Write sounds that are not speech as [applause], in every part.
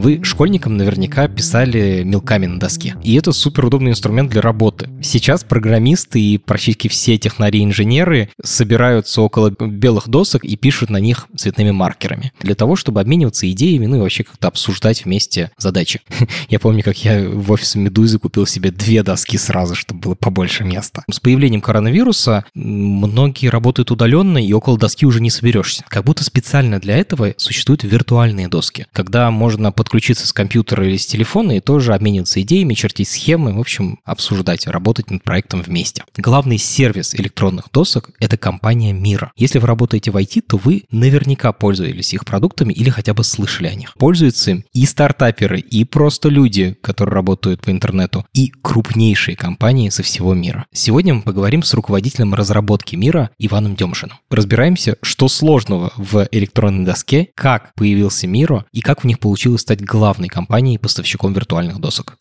Вы школьникам наверняка писали мелками на доске. И это супер удобный инструмент для работы. Сейчас программисты и практически все технари-инженеры собираются около белых досок и пишут на них цветными маркерами. Для того, чтобы обмениваться идеями, ну и вообще как-то обсуждать вместе задачи. [laughs] Я помню, как я в офисе Медузы купил себе две доски сразу, чтобы было побольше места. С появлением коронавируса многие работают удаленно, и около доски уже не соберешься. Как будто специально для этого существуют виртуальные доски, когда можно под подключиться с компьютера или с телефона и тоже обмениваться идеями, чертить схемы, в общем, обсуждать, работать над проектом вместе. Главный сервис электронных досок — это компания Мира. Если вы работаете в IT, то вы наверняка пользовались их продуктами или хотя бы слышали о них. Пользуются им и стартаперы, и просто люди, которые работают по интернету, и крупнейшие компании со всего мира. Сегодня мы поговорим с руководителем разработки Мира Иваном Демшиным. Разбираемся, что сложного в электронной доске, как появился Миро и как в них получилось стать главной компанией поставщиком виртуальных досок.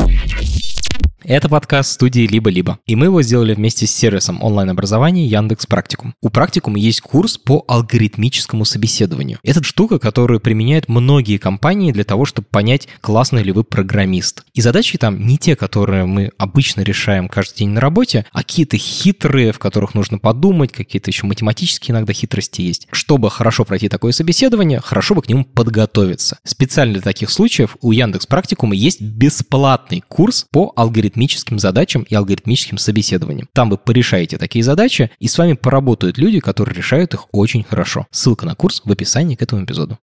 Это подкаст студии «Либо-либо», и мы его сделали вместе с сервисом онлайн-образования Яндекс Практикум. У Практикума есть курс по алгоритмическому собеседованию. Это штука, которую применяют многие компании для того, чтобы понять, классный ли вы программист. И задачи там не те, которые мы обычно решаем каждый день на работе, а какие-то хитрые, в которых нужно подумать, какие-то еще математические иногда хитрости есть. Чтобы хорошо пройти такое собеседование, хорошо бы к нему подготовиться. Специально для таких случаев у Яндекс Практикума есть бесплатный курс по алгоритмическому алгоритмическим задачам и алгоритмическим собеседованиям. Там вы порешаете такие задачи, и с вами поработают люди, которые решают их очень хорошо. Ссылка на курс в описании к этому эпизоду.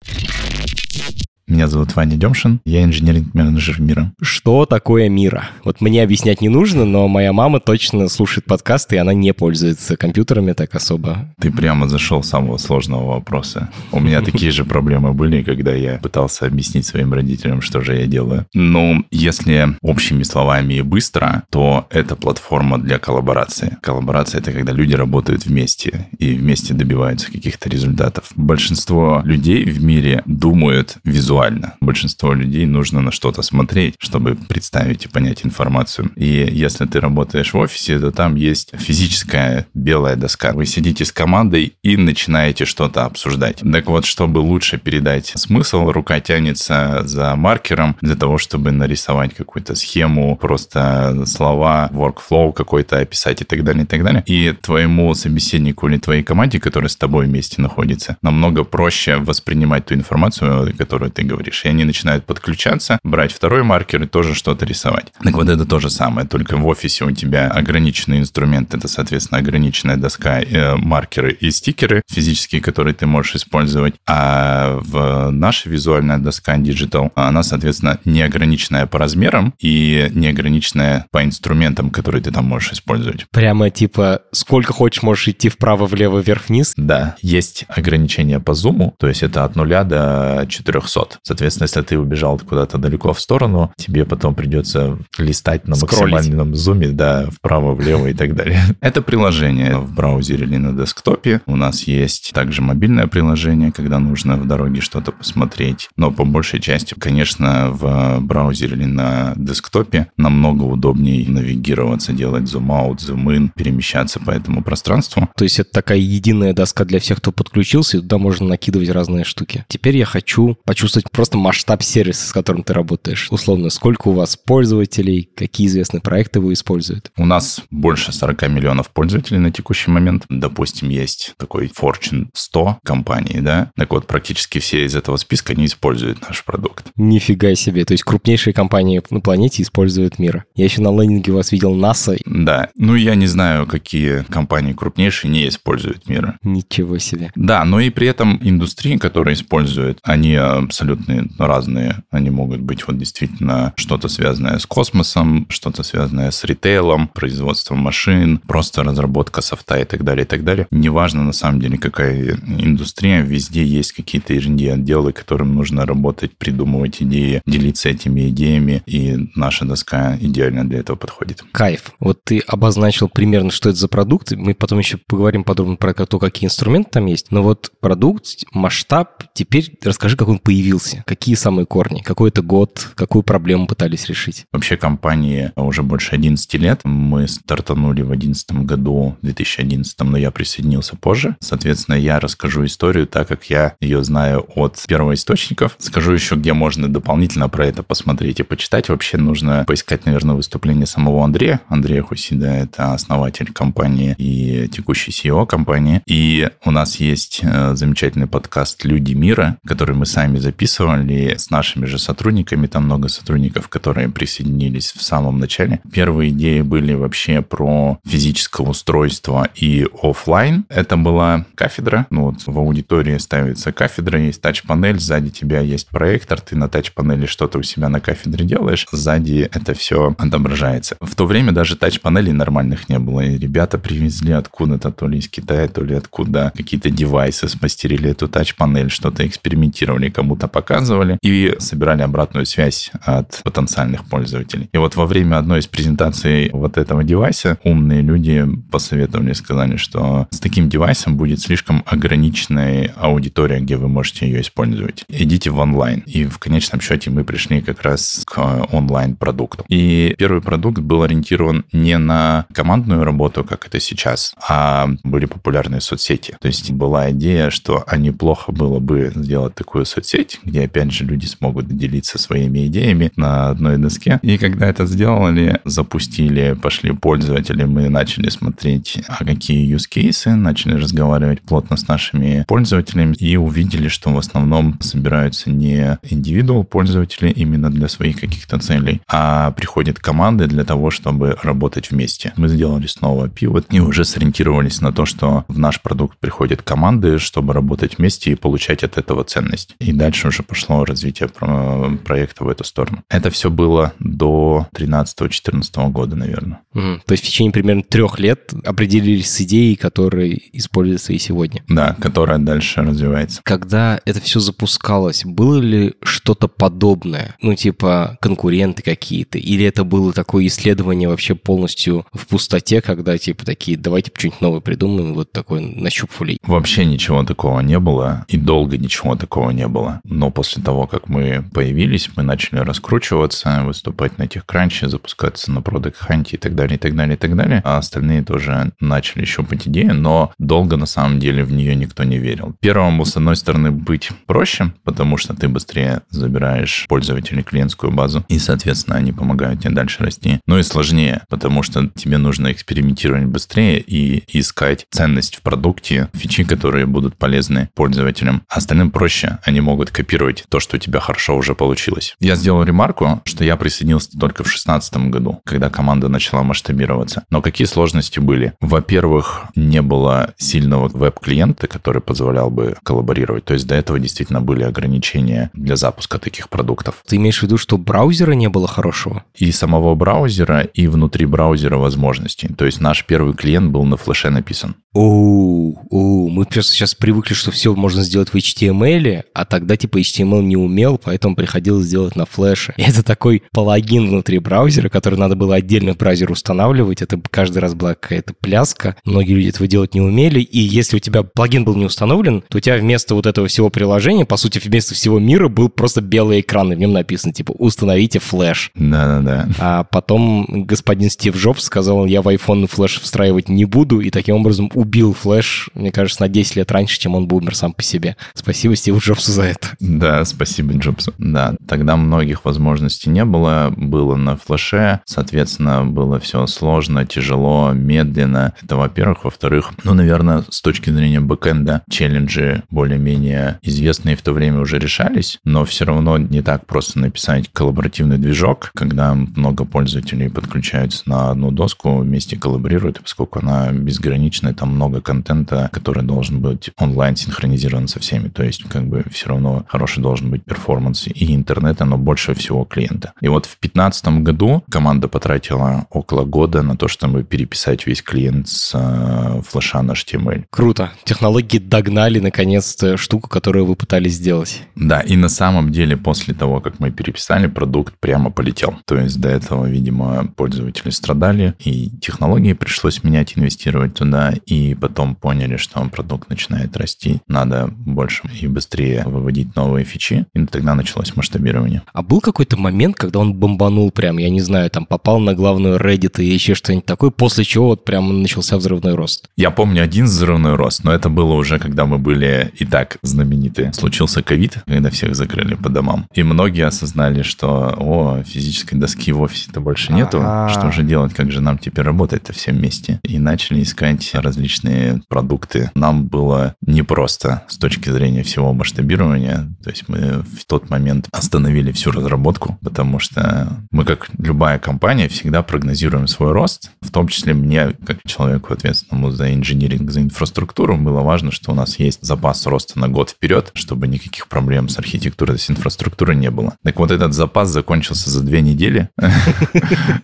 Меня зовут Ваня Демшин, я инженеринг-менеджер Мира. Что такое Мира? Вот мне объяснять не нужно, но моя мама точно слушает подкасты, и она не пользуется компьютерами так особо. Ты прямо зашел с самого сложного вопроса. У меня такие же проблемы были, когда я пытался объяснить своим родителям, что же я делаю. Но если общими словами и быстро, то это платформа для коллаборации. Коллаборация — это когда люди работают вместе и вместе добиваются каких-то результатов. Большинство людей в мире думают визуально визуально. Большинство людей нужно на что-то смотреть, чтобы представить и понять информацию. И если ты работаешь в офисе, то там есть физическая белая доска. Вы сидите с командой и начинаете что-то обсуждать. Так вот, чтобы лучше передать смысл, рука тянется за маркером для того, чтобы нарисовать какую-то схему, просто слова, workflow какой-то описать и так далее, и так далее. И твоему собеседнику или твоей команде, которая с тобой вместе находится, намного проще воспринимать ту информацию, которую ты говоришь. И они начинают подключаться, брать второй маркер и тоже что-то рисовать. Так вот это то же самое, только в офисе у тебя ограниченный инструмент, это, соответственно, ограниченная доска, э, маркеры и стикеры физические, которые ты можешь использовать. А в наша визуальная доска Digital, она, соответственно, неограниченная по размерам и неограниченная по инструментам, которые ты там можешь использовать. Прямо типа сколько хочешь можешь идти вправо, влево, вверх, вниз? Да. Есть ограничения по зуму, то есть это от нуля до 400. Соответственно, если ты убежал куда-то далеко в сторону, тебе потом придется листать на Скроллить. максимальном зуме, да, вправо, влево и так далее. [laughs] Это приложение в браузере или на десктопе. У нас есть также мобильное приложение, когда нужно в дороге что-то посмотреть. Но по большей части, конечно, в браузере или на десктопе намного удобнее навигироваться, делать зум-аут, зум-ин, перемещаться по этому пространству. То есть это такая единая доска для всех, кто подключился, и туда можно накидывать разные штуки. Теперь я хочу почувствовать просто масштаб сервиса, с которым ты работаешь. Условно, сколько у вас пользователей, какие известные проекты вы используете? У нас больше 40 миллионов пользователей на текущий момент. Допустим, есть такой Fortune 100 компании, да? Так вот, практически все из этого списка не используют наш продукт. Нифига себе. То есть крупнейшие компании на планете используют мир. Я еще на лендинге у вас видел NASA. Да. Ну, я не знаю, какие компании крупнейшие не используют мира. Ничего себе. Да, но и при этом индустрии, которые используют, они абсолютно абсолютно разные. Они могут быть вот действительно что-то связанное с космосом, что-то связанное с ритейлом, производством машин, просто разработка софта и так далее, и так далее. Неважно, на самом деле, какая индустрия, везде есть какие-то R&D отделы, которым нужно работать, придумывать идеи, делиться этими идеями, и наша доска идеально для этого подходит. Кайф. Вот ты обозначил примерно, что это за продукт. Мы потом еще поговорим подробно про то, какие инструменты там есть. Но вот продукт, масштаб, теперь расскажи, как он появился. Какие самые корни? Какой это год? Какую проблему пытались решить? Вообще компании уже больше 11 лет. Мы стартанули в 2011 году, 2011, но я присоединился позже. Соответственно, я расскажу историю так, как я ее знаю от первоисточников. Скажу еще, где можно дополнительно про это посмотреть и почитать. Вообще нужно поискать, наверное, выступление самого Андрея. Андрея Хусида – это основатель компании и текущий CEO компании. И у нас есть э, замечательный подкаст «Люди мира», который мы сами записывали с нашими же сотрудниками. Там много сотрудников, которые присоединились в самом начале. Первые идеи были вообще про физическое устройство и офлайн. Это была кафедра. Ну вот в аудитории ставится кафедра, есть тач-панель, сзади тебя есть проектор, ты на тач-панели что-то у себя на кафедре делаешь, сзади это все отображается. В то время даже тач-панелей нормальных не было, и ребята привезли откуда-то, то ли из Китая, то ли откуда какие-то девайсы, смастерили эту тач-панель, что-то экспериментировали, кому-то показывали и собирали обратную связь от потенциальных пользователей. И вот во время одной из презентаций вот этого девайса умные люди посоветовали, сказали, что с таким девайсом будет слишком ограниченная аудитория, где вы можете ее использовать. Идите в онлайн. И в конечном счете мы пришли как раз к онлайн-продукту. И первый продукт был ориентирован не на командную работу, как это сейчас, а были популярные соцсети. То есть была идея, что а неплохо было бы сделать такую соцсеть, где, опять же, люди смогут делиться своими идеями на одной доске. И когда это сделали, запустили, пошли пользователи, мы начали смотреть, а какие use cases, начали разговаривать плотно с нашими пользователями и увидели, что в основном собираются не индивидуал пользователи именно для своих каких-то целей, а приходят команды для того, чтобы работать вместе. Мы сделали снова пивот и уже сориентировались на то, что в наш продукт приходят команды, чтобы работать вместе и получать от этого ценность. И дальше уже пошло развитие проекта в эту сторону. Это все было до 13-14 года, наверное. Угу. То есть в течение примерно трех лет определились с идеей, которые используются и сегодня. Да, которая дальше развивается. Когда это все запускалось, было ли что-то подобное? Ну, типа конкуренты какие-то? Или это было такое исследование вообще полностью в пустоте, когда типа такие, давайте что-нибудь новое придумаем, вот такое нащупывали? Вообще ничего такого не было, и долго ничего такого не было. Но после того, как мы появились, мы начали раскручиваться, выступать на тех кранче, запускаться на Product Hunt и так далее, и так далее, и так далее. А остальные тоже начали щупать идею, но долго на самом деле в нее никто не верил. Первому, с одной стороны, быть проще, потому что ты быстрее забираешь пользователей клиентскую базу, и, соответственно, они помогают тебе дальше расти. Но и сложнее, потому что тебе нужно экспериментировать быстрее и искать ценность в продукте, фичи, которые будут полезны пользователям. Остальным проще, они могут копировать то, что у тебя хорошо уже получилось. Я сделал ремарку, что я присоединился только в 2016 году, когда команда начала масштабироваться. Но какие сложности были? Во-первых, не было сильного веб-клиента, который позволял бы коллаборировать. То есть до этого действительно были ограничения для запуска таких продуктов. Ты имеешь в виду, что браузера не было хорошего? И самого браузера, и внутри браузера возможностей. То есть наш первый клиент был на флеше написан. Оу, оу, мы просто сейчас привыкли, что все можно сделать в HTML, а тогда типа HTML не умел, поэтому приходилось делать на флеше. И это такой палагин внутри браузера, который надо было отдельно в браузер устанавливать. Это каждый раз была какая-то пляска. Многие люди этого делать не умели. И если у тебя плагин был не установлен, то у тебя вместо вот этого всего приложения, по сути, вместо всего мира был просто белый экран, и в нем написано типа «Установите флеш». Да-да-да. А потом господин Стив Джобс сказал, я в iPhone флеш встраивать не буду, и таким образом убил флеш, мне кажется, на 10 лет раньше, чем он бы умер сам по себе. Спасибо Стиву Джобсу за это. [laughs] Да, спасибо Джобсу. Да, тогда многих возможностей не было, было на флеше, соответственно, было все сложно, тяжело, медленно. Это, во-первых. Во-вторых, ну, наверное, с точки зрения бэкэнда, челленджи более-менее известные в то время уже решались, но все равно не так просто написать коллаборативный движок, когда много пользователей подключаются на одну доску, вместе коллаборируют, поскольку она безграничная, там много контента, который должен быть онлайн синхронизирован со всеми. То есть, как бы все равно хороший должен быть performance и интернета, но больше всего клиента. И вот в 2015 году команда потратила около года на то, чтобы переписать весь клиент с э, флеша на HTML. Круто. Технологии догнали, наконец-то, штуку, которую вы пытались сделать. Да, и на самом деле после того, как мы переписали, продукт прямо полетел. То есть до этого, видимо, пользователи страдали, и технологии пришлось менять, инвестировать туда, и потом поняли, что продукт начинает расти, надо больше и быстрее выводить новые фичи, и тогда началось масштабирование. А был какой-то момент, когда он бомбанул прям, я не знаю, там попал на главную Reddit и еще что-нибудь такое, после чего вот прям начался взрывной рост? Я помню один взрывной рост, но это было уже, когда мы были и так знамениты. Случился ковид, когда всех закрыли по домам. И многие осознали, что, о, физической доски в офисе-то больше нету, А-а-а. что же делать, как же нам теперь работать-то все вместе? И начали искать различные продукты. Нам было непросто с точки зрения всего масштабирования. То есть мы в тот момент остановили всю разработку, потому что мы, как любая компания, всегда прогнозируем свой рост. В том числе мне, как человеку ответственному за инжиниринг, за инфраструктуру, было важно, что у нас есть запас роста на год вперед, чтобы никаких проблем с архитектурой, с инфраструктурой не было. Так вот, этот запас закончился за две недели,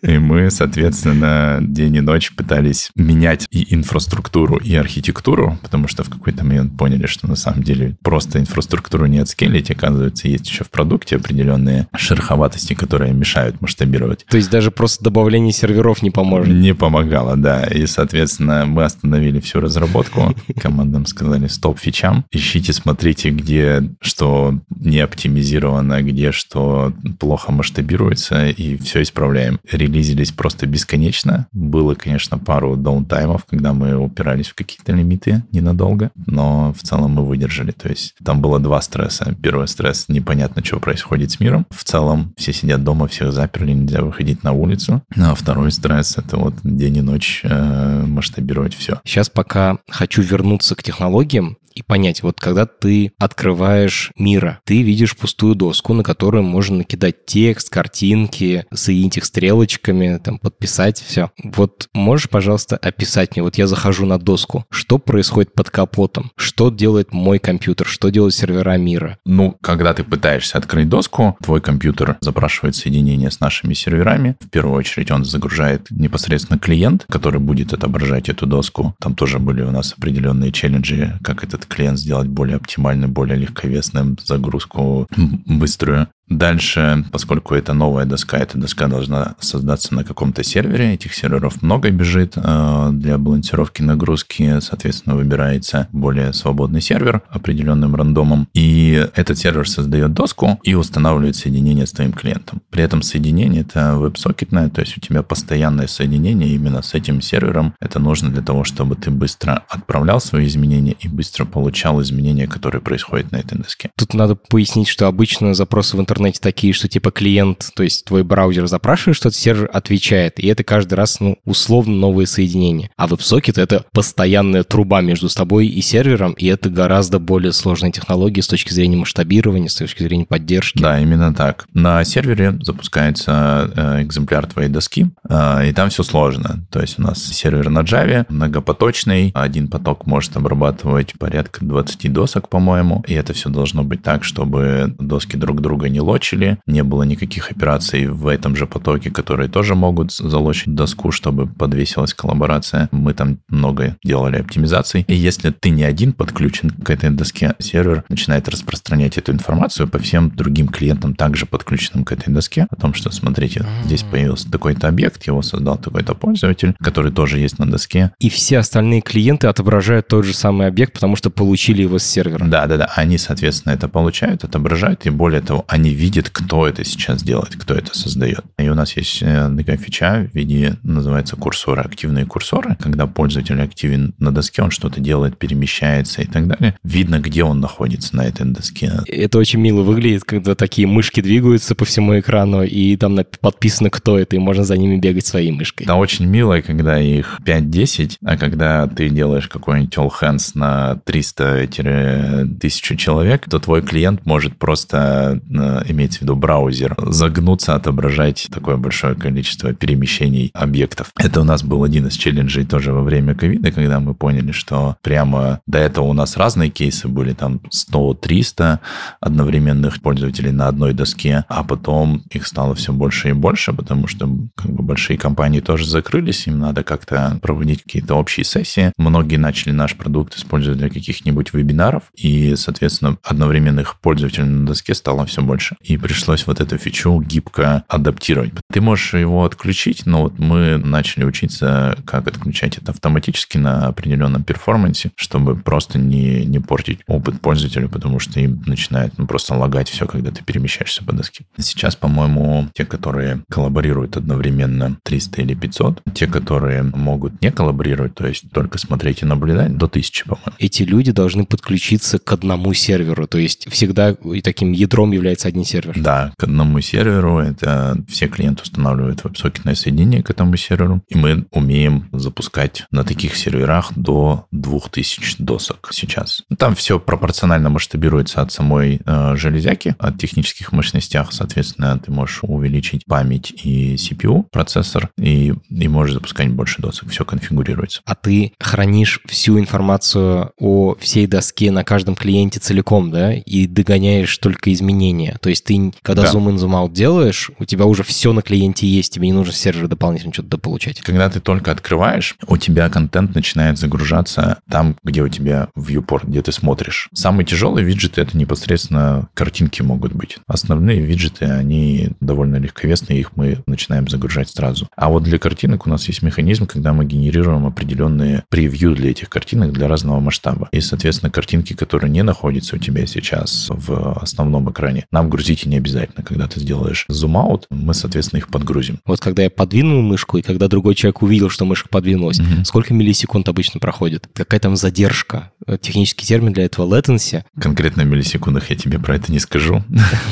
и мы, соответственно, день и ночь пытались менять и инфраструктуру, и архитектуру, потому что в какой-то момент поняли, что на самом деле просто инфраструктуру не отскелить, оказывается, есть еще в продукте определенные шероховатости, которые мешают масштабировать. То есть даже просто добавление серверов не поможет? Не помогало, да. И, соответственно, мы остановили всю разработку. [laughs] Командам сказали стоп фичам. Ищите, смотрите, где что не оптимизировано, где что плохо масштабируется, и все исправляем. Релизились просто бесконечно. Было, конечно, пару даунтаймов, когда мы упирались в какие-то лимиты ненадолго, но в целом мы выдержали. То есть там было два стресса. Первый стресс — непонятно, что происходит с миром. В целом все сидят дома, всех заперли, нельзя выходить на улицу. Ну, а второй стресс — это вот день и ночь э, масштабировать все. Сейчас пока хочу вернуться к технологиям, и понять, вот когда ты открываешь мира, ты видишь пустую доску, на которую можно накидать текст, картинки, соединить их стрелочками, там, подписать все. Вот можешь, пожалуйста, описать мне, вот я захожу на доску, что происходит под капотом, что делает мой компьютер, что делают сервера мира? Ну, когда ты пытаешься открыть доску, твой компьютер запрашивает соединение с нашими серверами. В первую очередь он загружает непосредственно клиент, который будет отображать эту доску. Там тоже были у нас определенные челленджи, как этот клиент сделать более оптимальным, более легковесным, загрузку быструю. Дальше, поскольку это новая доска, эта доска должна создаться на каком-то сервере. Этих серверов много бежит э, для балансировки нагрузки. Соответственно, выбирается более свободный сервер определенным рандомом. И этот сервер создает доску и устанавливает соединение с твоим клиентом. При этом соединение это веб-сокетное, то есть у тебя постоянное соединение именно с этим сервером. Это нужно для того, чтобы ты быстро отправлял свои изменения и быстро получал изменения, которые происходят на этой доске. Тут надо пояснить, что обычно запросы в интернет интернете такие, что типа клиент, то есть твой браузер запрашивает что-то, сервер отвечает, и это каждый раз, ну, условно новые соединения. А WebSocket — это постоянная труба между тобой и сервером, и это гораздо более сложная технология с точки зрения масштабирования, с точки зрения поддержки. Да, именно так. На сервере запускается э, экземпляр твоей доски, э, и там все сложно. То есть у нас сервер на Java, многопоточный, один поток может обрабатывать порядка 20 досок, по-моему, и это все должно быть так, чтобы доски друг друга не лочили, не было никаких операций в этом же потоке, которые тоже могут залочить доску, чтобы подвесилась коллаборация. Мы там много делали оптимизаций. И если ты не один подключен к этой доске, сервер начинает распространять эту информацию по всем другим клиентам, также подключенным к этой доске, о том, что, смотрите, здесь появился такой-то объект, его создал такой-то пользователь, который тоже есть на доске. И все остальные клиенты отображают тот же самый объект, потому что получили его с сервера. Да, да, да. Они, соответственно, это получают, отображают, и более того, они видит, кто это сейчас делает, кто это создает. И у нас есть э, такая фича в виде, называется курсоры, активные курсоры. Когда пользователь активен на доске, он что-то делает, перемещается и так далее. Видно, где он находится на этой доске. Это очень мило выглядит, когда такие мышки двигаются по всему экрану, и там подписано, кто это, и можно за ними бегать своей мышкой. Да, очень мило, когда их 5-10, а когда ты делаешь какой-нибудь all hands на 300-1000 человек, то твой клиент может просто э, имеется в виду браузер, загнуться, отображать такое большое количество перемещений объектов. Это у нас был один из челленджей тоже во время ковида, когда мы поняли, что прямо до этого у нас разные кейсы были, там 100-300 одновременных пользователей на одной доске, а потом их стало все больше и больше, потому что как бы большие компании тоже закрылись, им надо как-то проводить какие-то общие сессии. Многие начали наш продукт использовать для каких-нибудь вебинаров, и, соответственно, одновременных пользователей на доске стало все больше. И пришлось вот эту фичу гибко адаптировать. Ты можешь его отключить, но вот мы начали учиться, как отключать это автоматически на определенном перформансе, чтобы просто не, не портить опыт пользователя, потому что им начинает ну, просто лагать все, когда ты перемещаешься по доске. Сейчас, по-моему, те, которые коллаборируют одновременно 300 или 500, те, которые могут не коллаборировать, то есть только смотреть и наблюдать, до 1000, по-моему. Эти люди должны подключиться к одному серверу, то есть всегда таким ядром является один сервер. Да, к одному серверу. Это все клиенты устанавливают веб-сокетное соединение к этому серверу, и мы умеем запускать на таких серверах до 2000 досок сейчас. Там все пропорционально масштабируется от самой э, железяки, от технических мощностях. Соответственно, ты можешь увеличить память и CPU, процессор, и, и можешь запускать больше досок. Все конфигурируется. А ты хранишь всю информацию о всей доске на каждом клиенте целиком, да, и догоняешь только изменения. То есть ты, когда да. zoom in, zoom out делаешь, у тебя уже все на клиенте есть, тебе не нужно сервер дополнительно что-то получать. Когда ты только открываешь, у тебя контент начинает загружаться там, где у тебя viewport, где ты смотришь. Самые тяжелые виджеты — это непосредственно картинки могут быть. Основные виджеты, они довольно легковесные, их мы начинаем загружать сразу. А вот для картинок у нас есть механизм, когда мы генерируем определенные превью для этих картинок для разного масштаба. И, соответственно, картинки, которые не находятся у тебя сейчас в основном экране, нам грузить и не обязательно. Когда ты сделаешь зум-аут, мы, соответственно, их подгрузим. Вот когда я подвинул мышку, и когда другой человек увидел, что мышка подвинулась, угу. сколько миллисекунд обычно проходит? Какая там задержка? Технический термин для этого latency. Конкретно в миллисекундах я тебе про это не скажу.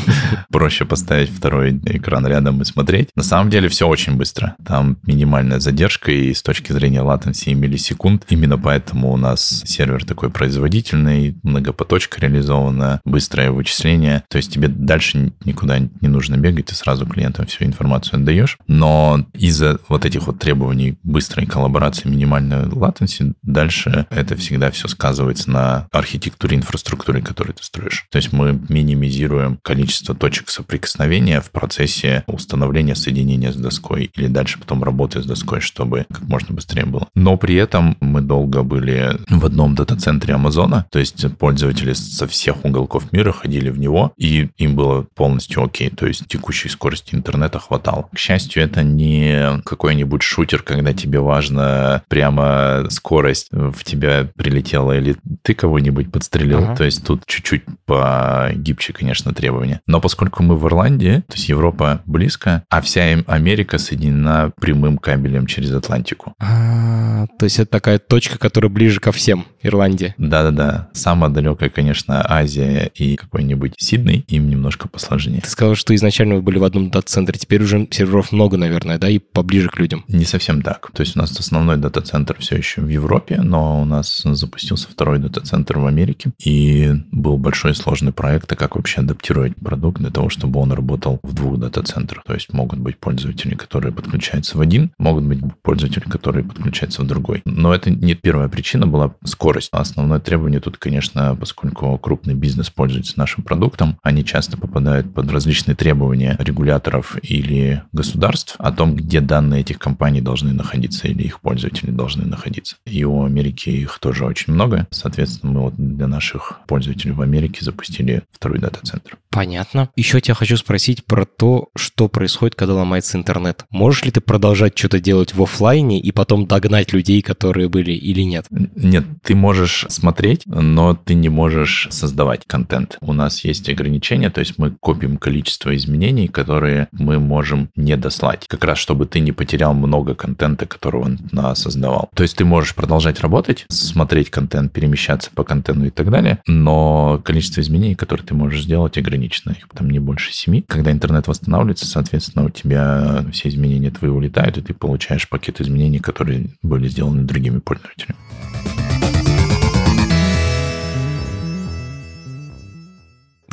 [laughs] Проще поставить второй экран рядом и смотреть. На самом деле все очень быстро. Там минимальная задержка, и с точки зрения latency миллисекунд. Именно поэтому у нас сервер такой производительный, многопоточка реализована, быстрое вычисление. То есть тебе дальше никуда не нужно бегать, ты сразу клиентам всю информацию отдаешь. Но из-за вот этих вот требований быстрой коллаборации, минимальной latency, дальше это всегда все сказывается на архитектуре инфраструктуры, которую ты строишь. То есть мы минимизируем количество точек соприкосновения в процессе установления соединения с доской или дальше потом работы с доской, чтобы как можно быстрее было. Но при этом мы долго были в одном дата-центре Амазона, то есть пользователи со всех уголков мира ходили в него, и им было полностью окей, то есть текущей скорости интернета хватало. К счастью, это не какой-нибудь шутер, когда тебе важно прямо скорость в тебя прилетела или ты кого-нибудь подстрелил, ага. то есть тут чуть-чуть погибче, конечно, требования. Но поскольку мы в Ирландии, то есть Европа близко, а вся Америка соединена прямым кабелем через Атлантику. А, то есть это такая точка, которая ближе ко всем, Ирландия. Да-да-да. Самая далекая, конечно, Азия и какой-нибудь Сидней, им немножко посложнее. Ты сказал, что изначально вы были в одном дата-центре, теперь уже серверов много, наверное, да, и поближе к людям. Не совсем так. То есть у нас основной дата-центр все еще в Европе, но у нас запустился второй дата-центр в Америке, и был большой сложный проект, а как вообще адаптировать продукт для того, чтобы он работал в двух дата-центрах. То есть могут быть пользователи, которые подключаются в один, могут быть пользователи, которые подключаются в другой. Но это не первая причина была скорость. Основное требование тут, конечно, поскольку крупный бизнес пользуется нашим продуктом, они часто попадают под различные требования регуляторов или государств о том, где данные этих компаний должны находиться или их пользователи должны находиться. И у Америки их тоже очень много. Соответственно, мы вот для наших пользователей в Америке запустили второй дата-центр. Понятно. Еще тебя хочу спросить про то, что происходит, когда ломается интернет. Можешь ли ты продолжать что-то делать в офлайне и потом догнать людей, которые были или нет? Нет, ты можешь смотреть, но ты не можешь создавать контент. У нас есть ограничения, то есть мы копим количество изменений, которые мы можем не дослать. Как раз, чтобы ты не потерял много контента, которого он создавал. То есть ты можешь продолжать работать, смотреть контент, перемещаться по контенту и так далее, но количество изменений, которые ты можешь сделать, ограничено. Их там не больше семи. Когда интернет восстанавливается, соответственно, у тебя все изменения твои улетают, и ты получаешь пакет изменений, которые были сделаны другими пользователями.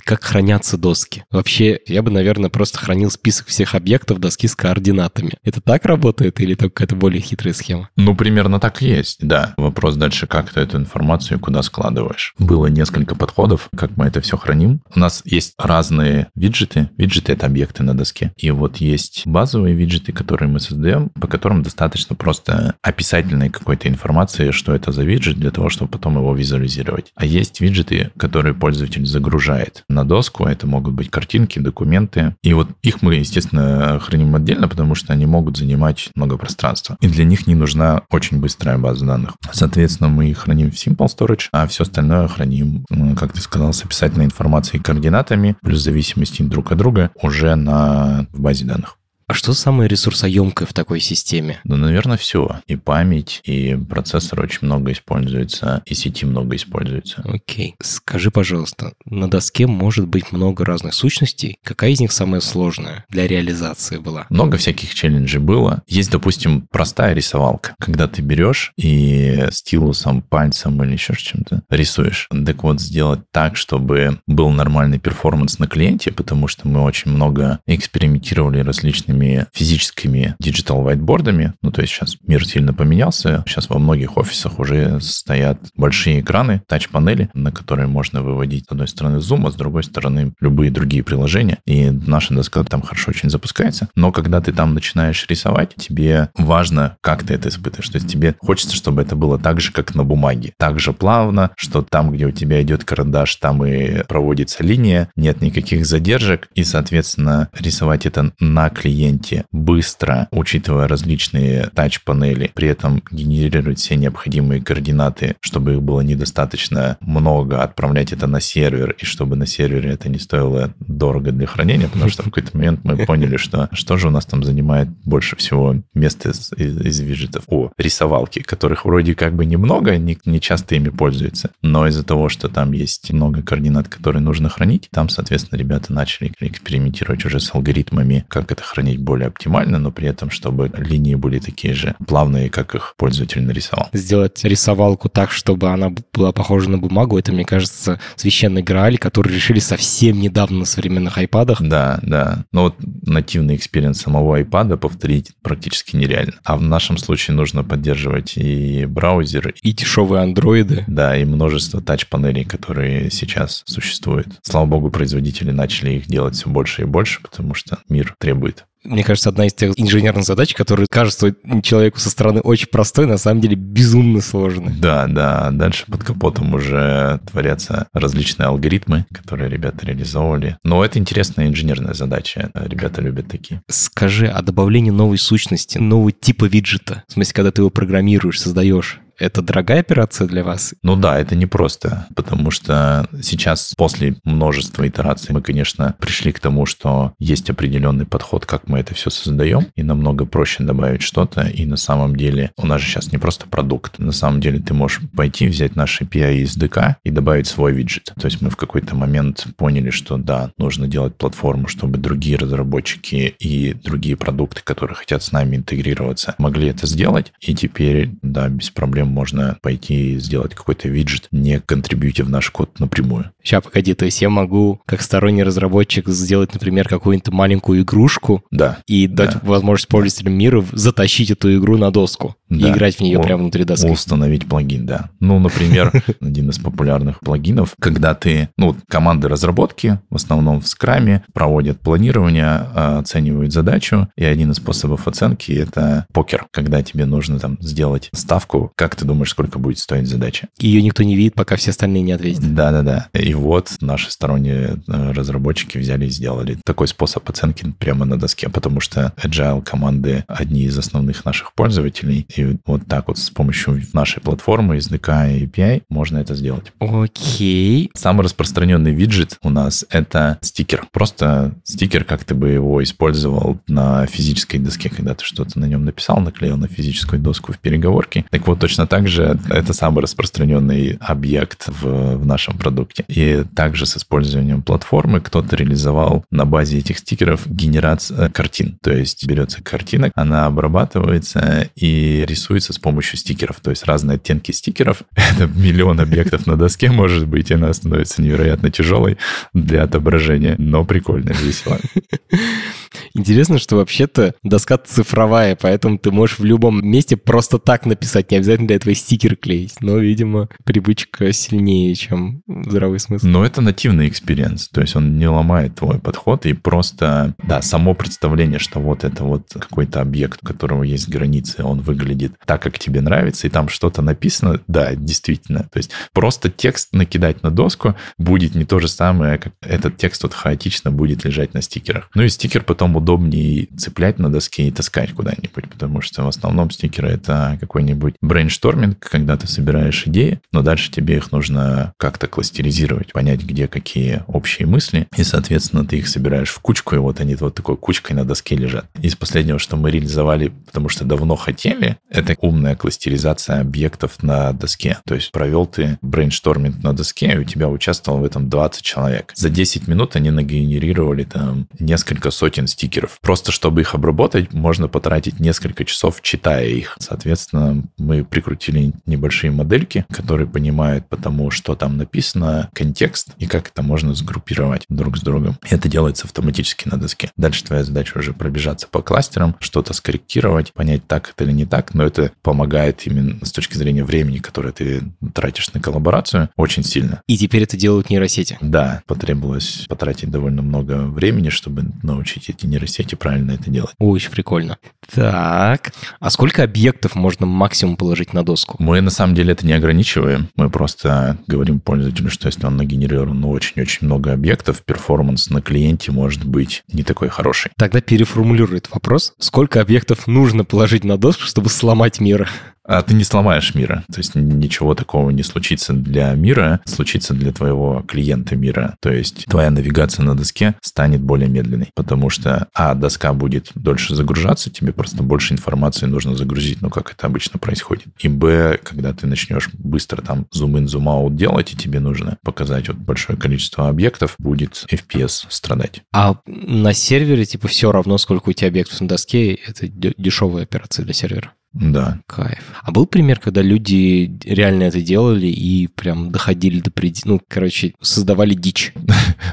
Как хранятся доски. Вообще, я бы, наверное, просто хранил список всех объектов доски с координатами. Это так работает или это какая-то более хитрая схема? Ну, примерно так и есть, да. Вопрос дальше, как ты эту информацию куда складываешь. Было несколько подходов, как мы это все храним. У нас есть разные виджеты. Виджеты — это объекты на доске. И вот есть базовые виджеты, которые мы создаем, по которым достаточно просто описательной какой-то информации, что это за виджет, для того, чтобы потом его визуализировать. А есть виджеты, которые пользователь загружает на доску. Это могут быть картинки, документы. И вот их мы, естественно, храним отдельно, потому что они могут занимать много пространства. И для них не нужна очень быстрая база данных. Соответственно, мы их храним в Simple Storage, а все остальное храним, как ты сказал, с описательной информацией и координатами, плюс зависимости друг от друга уже на базе данных. А что самое ресурсоемкое в такой системе? Ну, наверное, все. И память, и процессор очень много используется, и сети много используется. Окей. Скажи, пожалуйста, на доске может быть много разных сущностей. Какая из них самая сложная для реализации была? Много всяких челленджей было. Есть, допустим, простая рисовалка, когда ты берешь и стилусом, пальцем или еще чем-то рисуешь. Так вот, сделать так, чтобы был нормальный performance на клиенте, потому что мы очень много экспериментировали различными различными физическими digital whiteboard ами. Ну, то есть сейчас мир сильно поменялся. Сейчас во многих офисах уже стоят большие экраны, тач-панели, на которые можно выводить с одной стороны Zoom, а с другой стороны любые другие приложения. И наша доска там хорошо очень запускается. Но когда ты там начинаешь рисовать, тебе важно, как ты это испытываешь. То есть тебе хочется, чтобы это было так же, как на бумаге. Так же плавно, что там, где у тебя идет карандаш, там и проводится линия, нет никаких задержек, и, соответственно, рисовать это на клиенте клиенте быстро, учитывая различные тач-панели, при этом генерировать все необходимые координаты, чтобы их было недостаточно много, отправлять это на сервер, и чтобы на сервере это не стоило дорого для хранения, потому что в какой-то момент мы поняли, что что же у нас там занимает больше всего места из, из, из виджетов. О, рисовалки, которых вроде как бы немного, не, не часто ими пользуются, но из-за того, что там есть много координат, которые нужно хранить, там, соответственно, ребята начали экспериментировать уже с алгоритмами, как это хранить хранить более оптимально, но при этом, чтобы линии были такие же плавные, как их пользователь нарисовал. Сделать рисовалку так, чтобы она была похожа на бумагу, это, мне кажется, священный грааль, который решили совсем недавно на современных айпадах. Да, да. Но вот нативный experience самого айпада повторить практически нереально. А в нашем случае нужно поддерживать и браузер, и дешевые андроиды. Да, и множество тач-панелей, которые сейчас существуют. Слава богу, производители начали их делать все больше и больше, потому что мир требует мне кажется, одна из тех инженерных задач, которые кажется человеку со стороны очень простой, на самом деле безумно сложной. Да, да. Дальше под капотом уже творятся различные алгоритмы, которые ребята реализовывали. Но это интересная инженерная задача. Ребята любят такие. Скажи, а добавление новой сущности, нового типа виджета, в смысле, когда ты его программируешь, создаешь, это дорогая операция для вас? Ну да, это не просто, потому что сейчас после множества итераций мы, конечно, пришли к тому, что есть определенный подход, как мы это все создаем, и намного проще добавить что-то, и на самом деле у нас же сейчас не просто продукт, на самом деле ты можешь пойти, взять наши API и SDK и добавить свой виджет. То есть мы в какой-то момент поняли, что да, нужно делать платформу, чтобы другие разработчики и другие продукты, которые хотят с нами интегрироваться, могли это сделать, и теперь, да, без проблем можно пойти и сделать какой-то виджет, не контрибьютив наш код напрямую. Сейчас, погоди, то есть я могу, как сторонний разработчик, сделать, например, какую-нибудь маленькую игрушку да, и дать да. возможность пользователям мира затащить эту игру на доску да. и играть в нее О, прямо внутри доски. Установить плагин, да. Ну, например, [laughs] один из популярных плагинов, когда ты, ну, команды разработки, в основном в скраме, проводят планирование, а, оценивают задачу, и один из способов оценки — это покер, когда тебе нужно там сделать ставку, как ты думаешь, сколько будет стоить задача? Ее никто не видит, пока все остальные не ответят. Да-да-да. И вот наши сторонние э, разработчики взяли и сделали такой способ оценки прямо на доске, потому что agile команды одни из основных наших пользователей, и вот так вот с помощью нашей платформы, SDK и API можно это сделать. Окей. Самый распространенный виджет у нас — это стикер. Просто стикер, как ты бы его использовал на физической доске, когда ты что-то на нем написал, наклеил на физическую доску в переговорке. Так вот, точно Точно так же это самый распространенный объект в, в нашем продукте. И также с использованием платформы кто-то реализовал на базе этих стикеров генерацию картин. То есть берется картина, она обрабатывается и рисуется с помощью стикеров. То есть разные оттенки стикеров. [laughs] Это миллион объектов на доске может быть, и она становится невероятно тяжелой для отображения, но прикольно, весело. [laughs] Интересно, что вообще-то доска цифровая, поэтому ты можешь в любом месте просто так написать, не обязательно для этого стикер клеить. Но, видимо, привычка сильнее, чем здравый смысл. Но это нативный experience, то есть он не ломает твой подход, и просто, да, само представление, что вот это вот какой-то объект, у которого есть границы, он выглядит так, как тебе нравится, и там что-то написано, да, действительно. То есть просто текст накидать на доску будет не то же самое, как этот текст вот хаотично будет лежать на стикерах. Ну и стикер потом удобнее цеплять на доске и таскать куда-нибудь, потому что в основном стикеры это какой-нибудь brainstorming, когда ты собираешь идеи, но дальше тебе их нужно как-то кластеризировать, понять, где какие общие мысли, и, соответственно, ты их собираешь в кучку, и вот они вот такой кучкой на доске лежат. Из последнего, что мы реализовали, потому что давно хотели, это умная кластеризация объектов на доске. То есть провел ты brainstorming на доске, и у тебя участвовало в этом 20 человек. За 10 минут они нагенерировали там несколько сотен стикеров. Просто чтобы их обработать, можно потратить несколько часов, читая их. Соответственно, мы прикрутили небольшие модельки, которые понимают потому, что там написано, контекст и как это можно сгруппировать друг с другом. Это делается автоматически на доске. Дальше твоя задача уже пробежаться по кластерам, что-то скорректировать, понять, так это или не так, но это помогает именно с точки зрения времени, которое ты тратишь на коллаборацию, очень сильно. И теперь это делают нейросети? Да, потребовалось потратить довольно много времени, чтобы научить эти нейросети правильно это делать. Очень прикольно. Так, а сколько объектов можно максимум положить на доску? Мы на самом деле это не ограничиваем. Мы просто говорим пользователю, что если он нагенерирован ну, очень-очень много объектов, перформанс на клиенте может быть не такой хороший. Тогда переформулирует вопрос. Сколько объектов нужно положить на доску, чтобы сломать мир? А ты не сломаешь мира. То есть ничего такого не случится для мира, случится для твоего клиента мира. То есть твоя навигация на доске станет более медленной, потому что, а, доска будет дольше загружаться, тебе просто больше информации нужно загрузить, ну, как это обычно происходит. И, б, когда ты начнешь быстро там зум-ин, зум-аут делать, и тебе нужно показать вот большое количество объектов, будет FPS страдать. А на сервере, типа, все равно, сколько у тебя объектов на доске, это дешевая операция для сервера? Да. Кайф. А был пример, когда люди реально это делали и прям доходили до предела, ну, короче, создавали дичь? [laughs]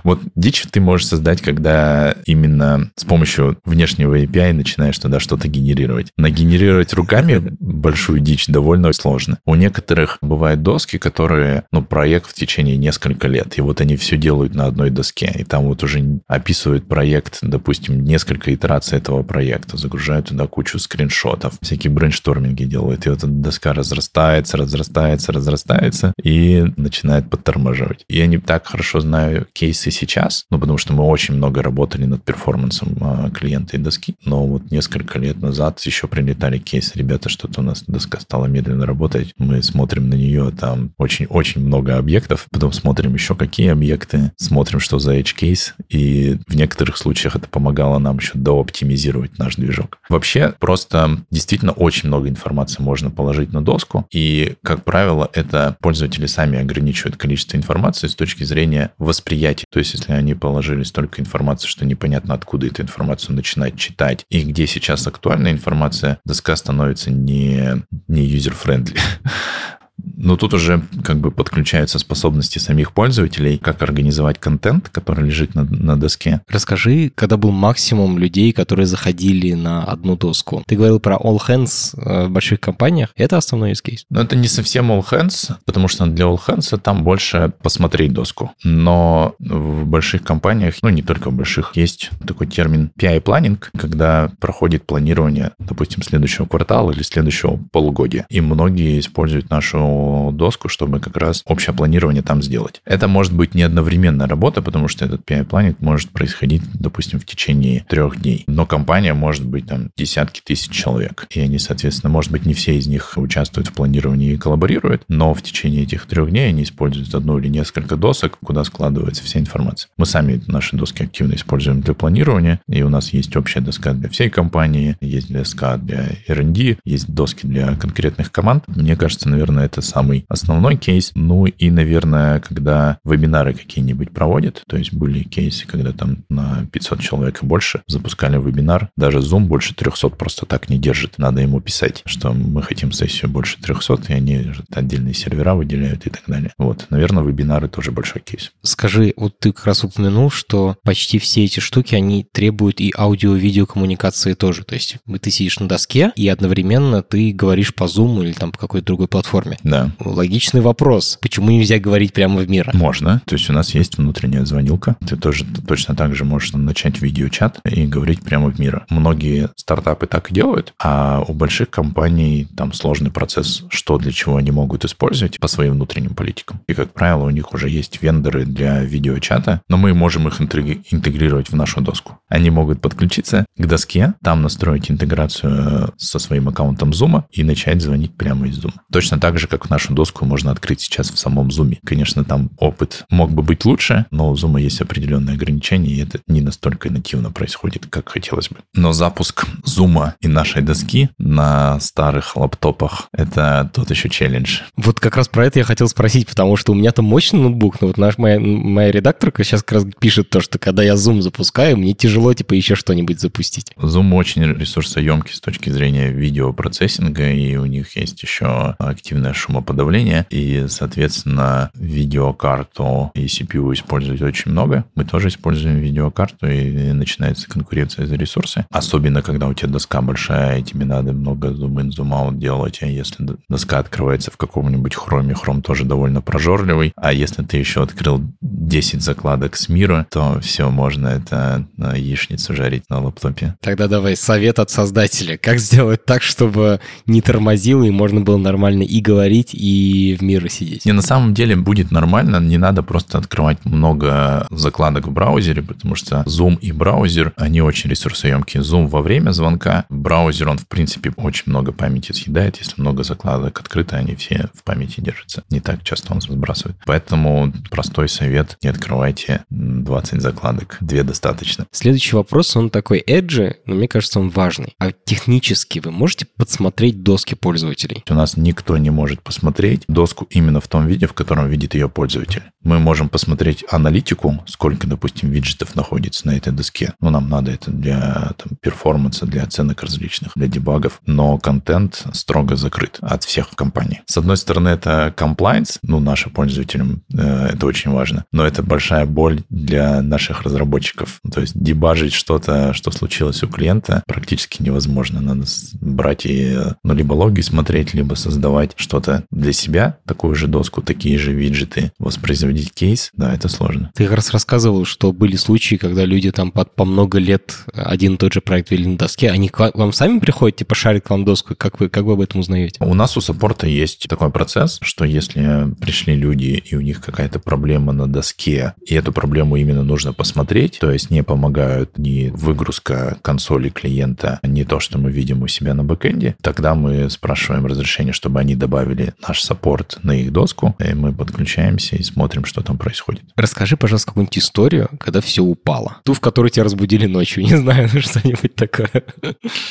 Вот дичь ты можешь создать, когда именно с помощью внешнего API начинаешь туда что-то генерировать. Нагенерировать руками [laughs] большую дичь довольно сложно. У некоторых бывают доски, которые, ну, проект в течение нескольких лет, и вот они все делают на одной доске, и там вот уже описывают проект, допустим, несколько итераций этого проекта, загружают туда кучу скриншотов, всякие brainstorming и делают, и вот эта доска разрастается, разрастается, разрастается, и начинает подтормаживать. Я не так хорошо знаю кейсы сейчас, ну, потому что мы очень много работали над перформансом а, клиента и доски, но вот несколько лет назад еще прилетали кейсы, ребята, что-то у нас доска стала медленно работать, мы смотрим на нее, там очень-очень много объектов, потом смотрим еще какие объекты, смотрим, что за edge кейс, и в некоторых случаях это помогало нам еще дооптимизировать наш движок. Вообще, просто действительно очень много информации можно положить на доску, и, как правило, это пользователи сами ограничивают количество информации с точки зрения восприятия. То есть, если они положили столько информации, что непонятно, откуда эту информацию начинать читать, и где сейчас актуальная информация, доска становится не, не user-friendly. [laughs] Но тут уже как бы подключаются способности самих пользователей, как организовать контент, который лежит на, на доске. Расскажи, когда был максимум людей, которые заходили на одну доску. Ты говорил про all hands э, в больших компаниях. Это основной use case? Но это не совсем all hands, потому что для all hands там больше посмотреть доску. Но в больших компаниях, ну не только в больших, есть такой термин PI-планинг, когда проходит планирование, допустим, следующего квартала или следующего полугодия. И многие используют нашу доску, чтобы как раз общее планирование там сделать. Это может быть не одновременная работа, потому что этот PI-планинг может происходить, допустим, в течение трех дней. Но компания может быть там десятки тысяч человек. И они, соответственно, может быть, не все из них участвуют в планировании и коллаборируют, но в течение этих трех дней они используют одну или несколько досок, куда складывается вся информация. Мы сами наши доски активно используем для планирования, и у нас есть общая доска для всей компании, есть доска для R&D, есть доски для конкретных команд. Мне кажется, наверное, это самый основной кейс. Ну и, наверное, когда вебинары какие-нибудь проводят, то есть были кейсы, когда там на 500 человек и больше запускали вебинар, даже Zoom больше 300 просто так не держит. Надо ему писать, что мы хотим сессию больше 300, и они отдельные сервера выделяют и так далее. Вот, наверное, вебинары тоже большой кейс. Скажи, вот ты как раз упомянул, что почти все эти штуки, они требуют и аудио-видео коммуникации тоже. То есть ты сидишь на доске, и одновременно ты говоришь по Zoom или там по какой-то другой платформе. Да. Логичный вопрос. Почему нельзя говорить прямо в мир? Можно. То есть у нас есть внутренняя звонилка. Ты тоже точно так же можешь начать видеочат и говорить прямо в мир. Многие стартапы так и делают, а у больших компаний там сложный процесс, что для чего они могут использовать по своим внутренним политикам. И, как правило, у них уже есть вендоры для видеочата, но мы можем их интегрировать в нашу доску. Они могут подключиться к доске, там настроить интеграцию со своим аккаунтом Zoom и начать звонить прямо из Zoom. Точно так же, как нашу доску можно открыть сейчас в самом Zoom. Конечно, там опыт мог бы быть лучше, но у Zoom есть определенные ограничения, и это не настолько нативно происходит, как хотелось бы. Но запуск Zoom и нашей доски на старых лаптопах — это тот еще челлендж. Вот как раз про это я хотел спросить, потому что у меня там мощный ноутбук, но вот наш, моя, моя редакторка сейчас как раз пишет то, что когда я Zoom запускаю, мне тяжело типа еще что-нибудь запустить. Zoom очень ресурсоемкий с точки зрения видеопроцессинга, и у них есть еще активное шумоподавление, и, соответственно, видеокарту и CPU использовать очень много. Мы тоже используем видеокарту, и начинается конкуренция за ресурсы. Особенно, когда у тебя доска большая, и тебе надо много зум-ин, зум-аут делать, а если доска открывается в каком-нибудь хроме, хром тоже довольно прожорливый, а если ты еще открыл 10 закладок с мира, то все, можно это на яичницу жарить на лаптопе. Тогда давай совет от создателя. Как сделать так, чтобы не тормозило и можно было нормально и говорить, и в мире сидеть? Не, на самом деле будет нормально, не надо просто открывать много закладок в браузере, потому что Zoom и браузер, они очень ресурсоемкие. Zoom во время звонка, браузер, он в принципе очень много памяти съедает, если много закладок открыто, они все в памяти держатся. Не так часто он сбрасывает. Поэтому простой совет, не открывайте 20 закладок, две достаточно. Следующий вопрос, он такой эджи, но мне кажется, он важный. А технически вы можете подсмотреть доски пользователей? У нас никто не может посмотреть доску именно в том виде, в котором видит ее пользователь. Мы можем посмотреть аналитику, сколько, допустим, виджетов находится на этой доске. Ну, нам надо это для там, перформанса, для оценок различных, для дебагов. Но контент строго закрыт от всех в компании. С одной стороны, это compliance, ну, нашим пользователям э, это очень важно. Но это большая боль для наших разработчиков. То есть дебажить что-то, что случилось у клиента, практически невозможно. Надо брать и, ну, либо логи смотреть, либо создавать что-то для себя, такую же доску, такие же виджеты, воспроизводить кейс. Да, это сложно. Ты как раз рассказывал, что были случаи, когда люди там под, по много лет один и тот же проект вели на доске. Они к вам сами приходят, типа, шарят к вам доску? Как вы, как вы об этом узнаете? У нас у саппорта есть такой процесс, что если пришли люди, и у них какая-то проблема на доске, и эту проблему именно нужно посмотреть, то есть не помогают ни выгрузка консоли клиента, не то, что мы видим у себя на бэкэнде, тогда мы спрашиваем разрешение, чтобы они добавили наш саппорт на их доску, и мы подключаемся и смотрим, что там происходит. Расскажи, пожалуйста, какую-нибудь историю, когда все упало. Ту, в которой тебя разбудили ночью, не знаю, [laughs] что-нибудь такое.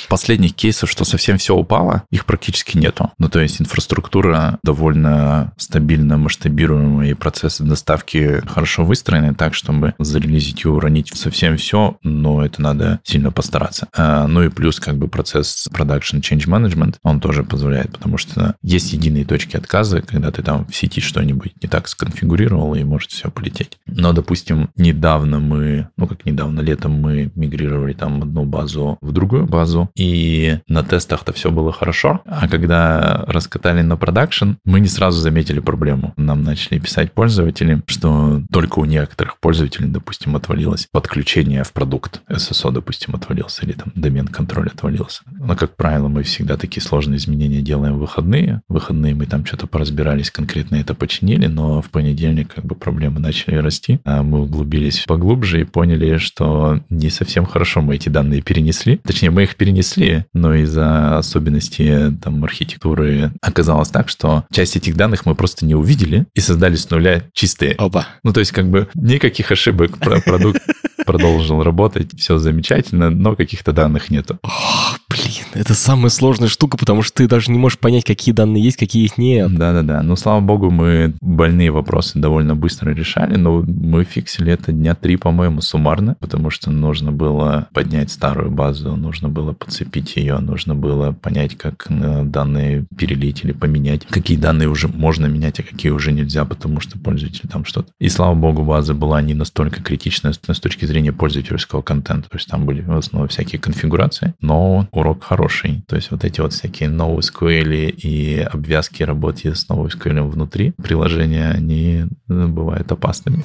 Последних кейсов, что совсем все упало, их практически нету. Ну, то есть инфраструктура довольно стабильно масштабируемая, и процессы доставки хорошо выстроены так, чтобы зарелизить и уронить совсем все, но это надо сильно постараться. А, ну и плюс как бы процесс production change management, он тоже позволяет, потому что есть единые точки отказа, когда ты там в сети что-нибудь не так сконфигурировал, и может все полететь. Но, допустим, недавно мы, ну как недавно, летом мы мигрировали там одну базу в другую базу, и на тестах-то все было хорошо, а когда раскатали на продакшн, мы не сразу заметили проблему. Нам начали писать пользователи, что только у некоторых пользователей, допустим, отвалилось подключение в продукт. SSO, допустим, отвалился, или там домен контроль отвалился. Но, как правило, мы всегда такие сложные изменения делаем в выходные. Выходные мы там что-то поразбирались, конкретно это починили, но в понедельник как бы проблемы начали расти. А мы углубились поглубже и поняли, что не совсем хорошо мы эти данные перенесли. Точнее, мы их перенесли, но из-за особенностей там архитектуры оказалось так, что часть этих данных мы просто не увидели и создали с нуля чистые. Оба. Ну, то есть как бы никаких ошибок про продукт продолжил работать, все замечательно, но каких-то данных нету. О, блин, это самая сложная штука, потому что ты даже не можешь понять, какие данные есть, какие их нет. Да-да-да. Ну, слава богу, мы больные вопросы довольно быстро решали, но мы фиксили это дня три, по-моему, суммарно, потому что нужно было поднять старую базу, нужно было подцепить ее, нужно было понять, как э, данные перелить или поменять, какие данные уже можно менять, а какие уже нельзя, потому что пользователь там что-то. И слава богу, база была не настолько критичная с точки зрения пользовательского контента. То есть там были в основном всякие конфигурации, но урок хороший. То есть вот эти вот всякие NoSQL и обвязки работы с NoSQL внутри приложения, они э, бывают опасными.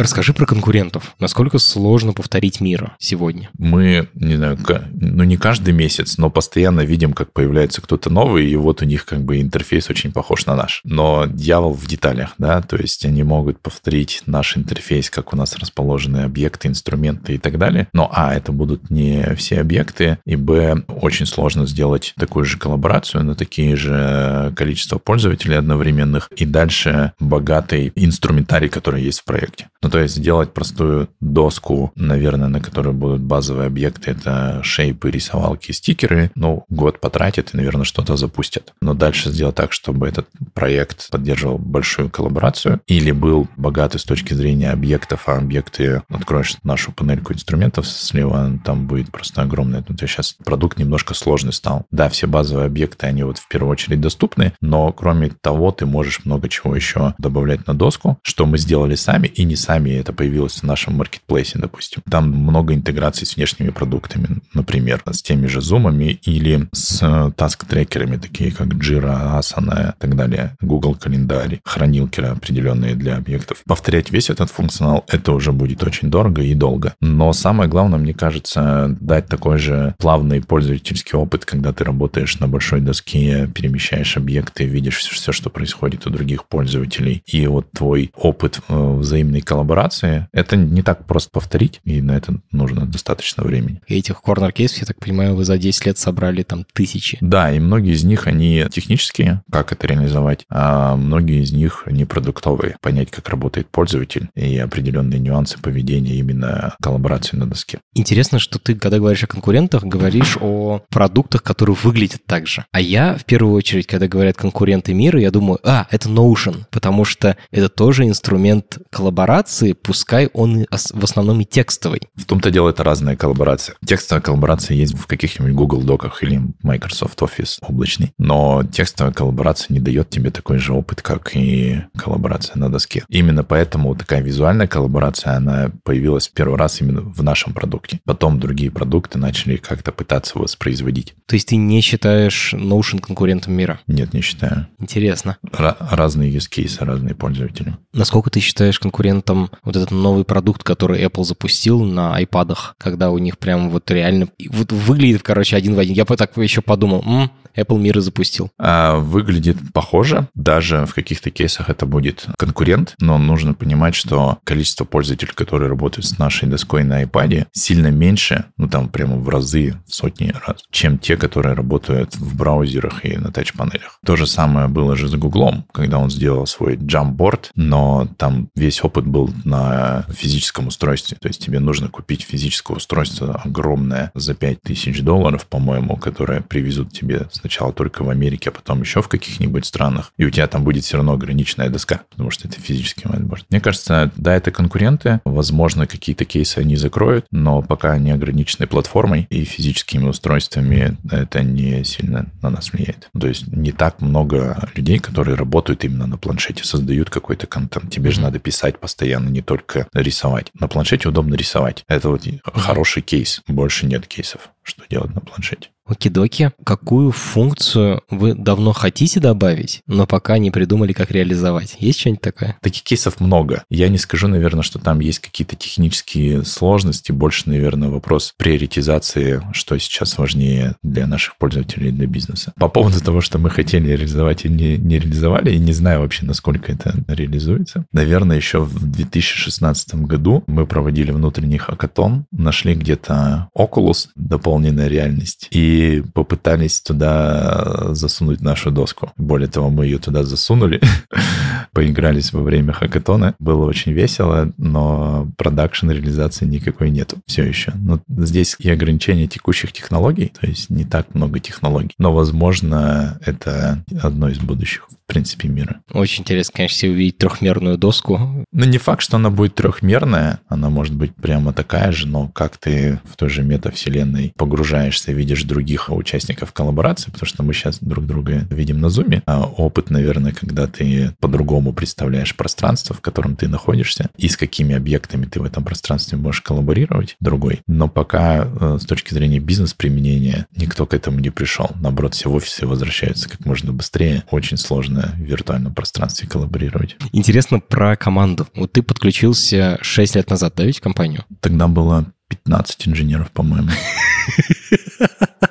Расскажи про конкурентов. Насколько сложно повторить мира сегодня? Мы, не знаю, ну не каждый месяц, но постоянно видим, как появляется кто-то новый, и вот у них как бы интерфейс очень похож на наш. Но дьявол в деталях, да, то есть они могут повторить наш интерфейс, как у нас расположены объекты, инструменты и так далее. Но, а, это будут не все объекты, и, б, очень сложно сделать такую же коллаборацию на такие же количество пользователей одновременных, и дальше богатый инструментарий, который есть в проекте. Ну, то есть сделать простую доску, наверное, на которой будут базовые объекты, это шейпы, рисовалки, стикеры. Ну, год потратит и, наверное, что-то запустят. Но дальше сделать так, чтобы этот проект поддерживал большую коллаборацию или был богатый с точки зрения объектов, а объекты, откроешь нашу панельку инструментов слева, там будет просто огромное. Ну, то есть сейчас продукт немножко сложный стал. Да, все базовые объекты, они вот в первую очередь доступны, но кроме того, ты можешь много чего еще добавлять на доску, что мы сделали сами и не сами сами это появилось в нашем маркетплейсе, допустим. Там много интеграций с внешними продуктами, например, с теми же зумами или с таск-трекерами, такие как Jira, Asana и так далее, Google календарь, хранилки определенные для объектов. Повторять весь этот функционал, это уже будет очень дорого и долго. Но самое главное, мне кажется, дать такой же плавный пользовательский опыт, когда ты работаешь на большой доске, перемещаешь объекты, видишь все, что происходит у других пользователей. И вот твой опыт э, взаимной коллаборации коллаборации, это не так просто повторить, и на это нужно достаточно времени. И этих корнер-кейсов, я так понимаю, вы за 10 лет собрали там тысячи. Да, и многие из них, они технические, как это реализовать, а многие из них не продуктовые. Понять, как работает пользователь и определенные нюансы поведения именно коллаборации на доске. Интересно, что ты, когда говоришь о конкурентах, говоришь о продуктах, которые выглядят так же. А я, в первую очередь, когда говорят конкуренты мира, я думаю, а, это Notion, потому что это тоже инструмент коллаборации, коллаборации, пускай он в основном и текстовый. В том-то дело это разная коллаборация. Текстовая коллаборация есть в каких-нибудь Google Доках или Microsoft Office облачный, но текстовая коллаборация не дает тебе такой же опыт, как и коллаборация на доске. Именно поэтому такая визуальная коллаборация, она появилась первый раз именно в нашем продукте. Потом другие продукты начали как-то пытаться воспроизводить. То есть ты не считаешь Notion конкурентом мира? Нет, не считаю. Интересно. Р- разные use cases, разные пользователи. Насколько ты считаешь конкурентом вот этот новый продукт, который Apple запустил на iPad, когда у них прям вот реально вот выглядит, короче, один в один. Я так еще подумал, М, Apple мир запустил. А, выглядит похоже. Даже в каких-то кейсах это будет конкурент, но нужно понимать, что количество пользователей, которые работают с нашей доской на iPad, сильно меньше, ну там прямо в разы, в сотни раз, чем те, которые работают в браузерах и на тач-панелях. То же самое было же с Гуглом, когда он сделал свой Jamboard, но там весь опыт был на физическом устройстве. То есть тебе нужно купить физическое устройство огромное за 5000 долларов, по-моему, которое привезут тебе сначала только в Америке, а потом еще в каких-нибудь странах. И у тебя там будет все равно ограниченная доска, потому что это физический whiteboard. Мне кажется, да, это конкуренты. Возможно, какие-то кейсы они закроют, но пока они ограничены платформой и физическими устройствами, это не сильно на нас влияет. То есть не так много людей, которые работают именно на планшете, создают какой-то контент. Тебе же надо писать постоянно, не только рисовать. На планшете удобно рисовать. Это вот хороший кейс. Больше нет кейсов, что делать на планшете. Okey-dokey. Какую функцию вы давно хотите добавить, но пока не придумали, как реализовать? Есть что-нибудь такое? Таких кейсов много. Я не скажу, наверное, что там есть какие-то технические сложности. Больше, наверное, вопрос приоритизации, что сейчас важнее для наших пользователей для бизнеса. По поводу [laughs] того, что мы хотели реализовать и не, не реализовали, и не знаю вообще, насколько это реализуется. Наверное, еще в 2016 году мы проводили внутренний хакатон, нашли где-то Oculus, дополненная реальность, и попытались туда засунуть нашу доску. Более того, мы ее туда засунули, [laughs] поигрались во время хакатона. Было очень весело, но продакшн реализации никакой нету все еще. Но здесь и ограничение текущих технологий, то есть не так много технологий. Но, возможно, это одно из будущих принципе, мира. Очень интересно, конечно, увидеть трехмерную доску. Ну, не факт, что она будет трехмерная, она может быть прямо такая же, но как ты в той же метавселенной погружаешься, видишь других участников коллаборации, потому что мы сейчас друг друга видим на зуме, а опыт, наверное, когда ты по-другому представляешь пространство, в котором ты находишься, и с какими объектами ты в этом пространстве можешь коллаборировать, другой. Но пока э, с точки зрения бизнес-применения никто к этому не пришел. Наоборот, все в офисы возвращаются как можно быстрее. Очень сложно на виртуальном пространстве коллаборировать. Интересно про команду. Вот ты подключился 6 лет назад, да, ведь в компанию? Тогда было 15 инженеров, по-моему. [laughs]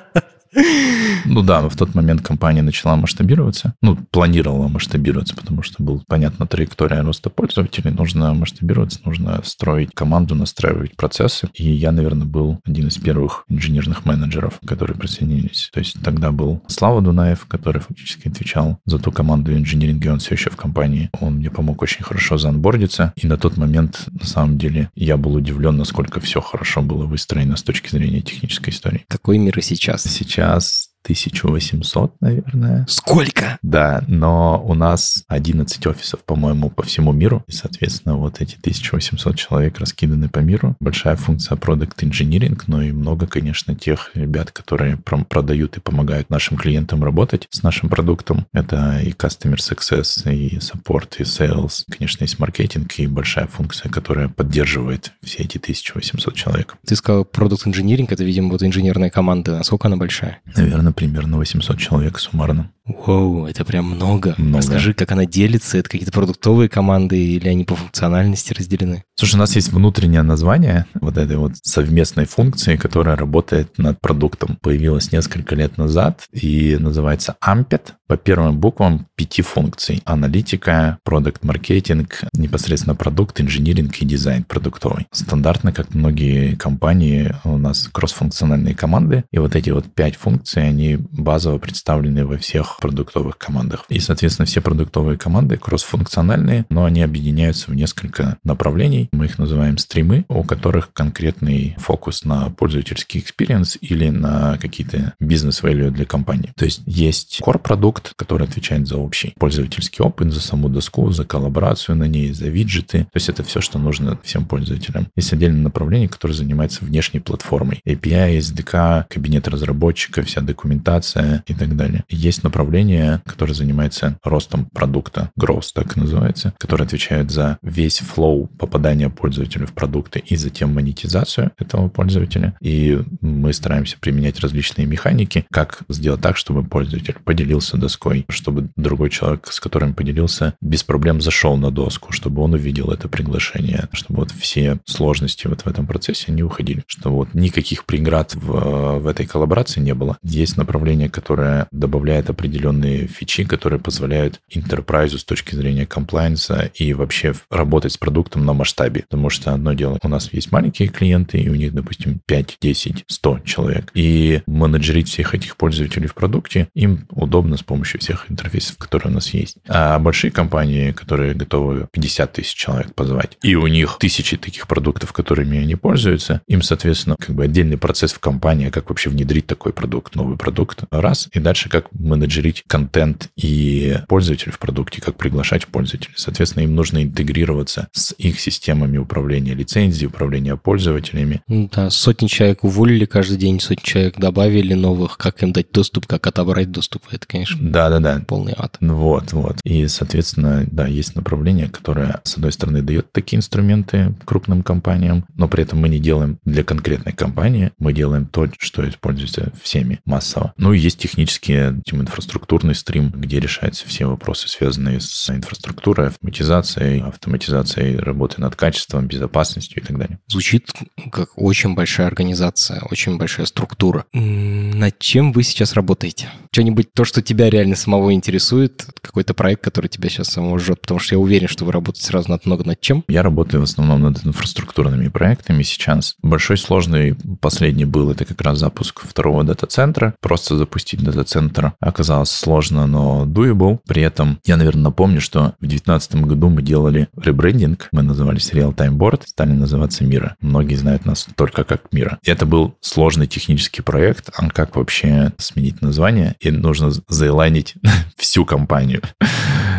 Ну да, в тот момент компания начала масштабироваться. Ну, планировала масштабироваться, потому что был понятна траектория роста пользователей. Нужно масштабироваться, нужно строить команду, настраивать процессы. И я, наверное, был один из первых инженерных менеджеров, которые присоединились. То есть тогда был Слава Дунаев, который фактически отвечал за ту команду инжиниринга, и он все еще в компании. Он мне помог очень хорошо заонбордиться. И на тот момент, на самом деле, я был удивлен, насколько все хорошо было выстроено с точки зрения технической истории. Какой мир и сейчас? Сейчас Just. 1800, наверное. Сколько? Да, но у нас 11 офисов, по-моему, по всему миру. И, соответственно, вот эти 1800 человек раскиданы по миру. Большая функция продукт инжиниринг, но и много, конечно, тех ребят, которые продают и помогают нашим клиентам работать с нашим продуктом. Это и Customer Success, и Support, и Sales. Конечно, есть маркетинг и большая функция, которая поддерживает все эти 1800 человек. Ты сказал продукт инжиниринг, это, видимо, вот инженерная команда. Насколько она большая? Наверное, примерно 800 человек суммарно. Воу, это прям много. много. Скажи, как она делится? Это какие-то продуктовые команды или они по функциональности разделены? Слушай, у нас есть внутреннее название вот этой вот совместной функции, которая работает над продуктом. Появилась несколько лет назад и называется AMPED. По первым буквам пяти функций. Аналитика, product-маркетинг, непосредственно продукт, инжиниринг и дизайн продуктовый. Стандартно, как многие компании, у нас кроссфункциональные команды. И вот эти вот пять функций, они базово представлены во всех продуктовых командах. И, соответственно, все продуктовые команды кроссфункциональные, но они объединяются в несколько направлений. Мы их называем стримы, у которых конкретный фокус на пользовательский experience или на какие-то бизнес-value для компании. То есть есть core-продукт, который отвечает за общий пользовательский опыт, за саму доску, за коллаборацию на ней, за виджеты. То есть это все, что нужно всем пользователям. Есть отдельное направление, которое занимается внешней платформой. API, SDK, кабинет разработчика, вся документация и так далее. Есть направление направление, которое занимается ростом продукта, growth так называется, который отвечает за весь флоу попадания пользователя в продукты и затем монетизацию этого пользователя. И мы стараемся применять различные механики, как сделать так, чтобы пользователь поделился доской, чтобы другой человек, с которым поделился, без проблем зашел на доску, чтобы он увидел это приглашение, чтобы вот все сложности вот в этом процессе не уходили, чтобы вот никаких преград в, в этой коллаборации не было. Есть направление, которое добавляет определенные определенные фичи, которые позволяют enterprise с точки зрения комплайенса и вообще работать с продуктом на масштабе. Потому что одно дело, у нас есть маленькие клиенты, и у них, допустим, 5, 10, 100 человек. И менеджерить всех этих пользователей в продукте им удобно с помощью всех интерфейсов, которые у нас есть. А большие компании, которые готовы 50 тысяч человек позвать, и у них тысячи таких продуктов, которыми они пользуются, им, соответственно, как бы отдельный процесс в компании, как вообще внедрить такой продукт, новый продукт, раз, и дальше как менеджерить менеджерить контент и пользователей в продукте, как приглашать пользователей. Соответственно, им нужно интегрироваться с их системами управления лицензией, управления пользователями. Да, сотни человек уволили каждый день, сотни человек добавили новых, как им дать доступ, как отобрать доступ. Это, конечно, да-да-да. полный ад. Вот, вот. И, соответственно, да, есть направление, которое, с одной стороны, дает такие инструменты крупным компаниям, но при этом мы не делаем для конкретной компании, мы делаем то, что используется всеми массово. Ну и есть технический тем, инфраструктурный стрим, где решаются все вопросы, связанные с инфраструктурой, автоматизацией, автоматизацией работы над качеством, безопасностью и так далее. Звучит как очень большая организация, очень большая структура. Над чем вы сейчас работаете? Что-нибудь, то, что тебя реально самого интересует, какой-то проект, который тебя сейчас самого жжет, потому что я уверен, что вы работаете сразу над много над чем. Я работаю в основном над инфраструктурными проектами сейчас. Большой сложный последний был, это как раз запуск второго дата-центра. Просто запустить дата-центр оказалось сложно, но doable. При этом я, наверное, напомню, что в 2019 году мы делали ребрендинг, мы назывались Real Time Board, стали называться Мира. Многие знают нас только как Мира. Это был сложный технический проект, а как вообще сменить название, и нужно заэлайнить [laughs] всю компанию.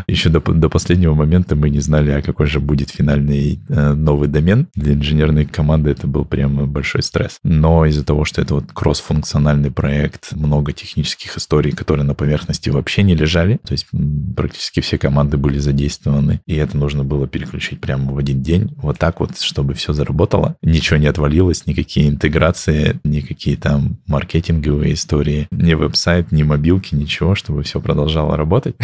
Еще до, до последнего момента мы не знали, а какой же будет финальный э, новый домен. Для инженерной команды это был прямо большой стресс. Но из-за того, что это вот кросс-функциональный проект, много технических историй, которые на поверхности вообще не лежали, то есть практически все команды были задействованы, и это нужно было переключить прямо в один день. Вот так вот, чтобы все заработало. Ничего не отвалилось, никакие интеграции, никакие там маркетинговые истории, ни веб-сайт, ни мобилки, ничего, чтобы все продолжало работать.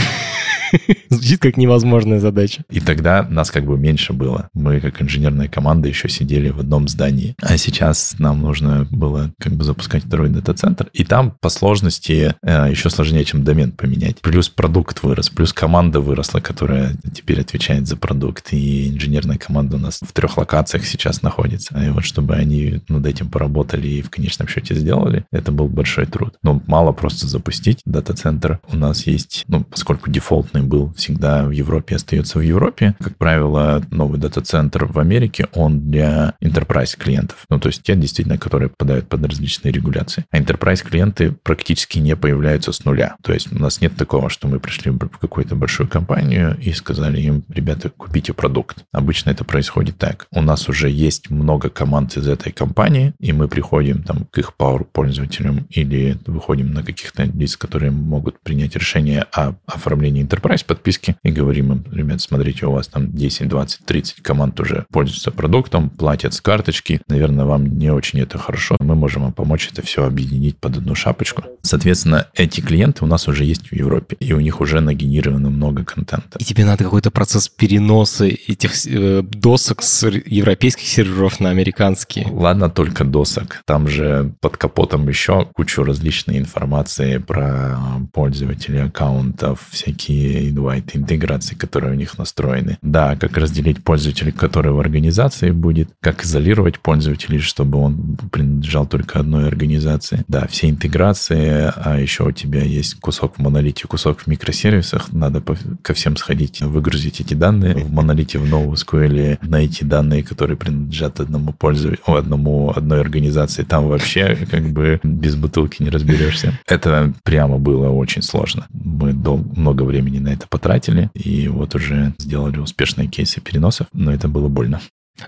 [laughs] Звучит как невозможная задача. И тогда нас как бы меньше было. Мы, как инженерная команда, еще сидели в одном здании. А сейчас нам нужно было как бы запускать второй дата-центр. И там по сложности э, еще сложнее, чем домен поменять. Плюс продукт вырос, плюс команда выросла, которая теперь отвечает за продукт. И инженерная команда у нас в трех локациях сейчас находится. И вот чтобы они над этим поработали и в конечном счете сделали, это был большой труд. Но мало просто запустить дата-центр. У нас есть, ну, поскольку дефолтный был всегда в Европе, остается в Европе. Как правило, новый дата-центр в Америке, он для enterprise клиентов. Ну, то есть те действительно, которые попадают под различные регуляции. А enterprise клиенты практически не появляются с нуля. То есть у нас нет такого, что мы пришли в какую-то большую компанию и сказали им, ребята, купите продукт. Обычно это происходит так. У нас уже есть много команд из этой компании, и мы приходим там к их Power пользователям или выходим на каких-то лиц, которые могут принять решение о оформлении enterprise подписки и говорим им, ребят, смотрите, у вас там 10, 20, 30 команд уже пользуются продуктом, платят с карточки. Наверное, вам не очень это хорошо. Мы можем вам помочь это все объединить под одну шапочку. Соответственно, эти клиенты у нас уже есть в Европе, и у них уже нагенерировано много контента. И тебе надо какой-то процесс переноса этих э, досок с европейских серверов на американские. Ладно, только досок. Там же под капотом еще кучу различной информации про пользователей аккаунтов, всякие invite, интеграции, которые у них настроены. Да, как разделить пользователя, который в организации будет, как изолировать пользователей, чтобы он принадлежал только одной организации. Да, все интеграции, а еще у тебя есть кусок в монолите, кусок в микросервисах, надо ко всем сходить, выгрузить эти данные в монолите в NoSQL, найти данные, которые принадлежат одному пользователю, одному, одной организации. Там вообще как бы без бутылки не разберешься. Это прямо было очень сложно. Мы дол- много времени на это потратили, и вот уже сделали успешные кейсы переносов, но это было больно.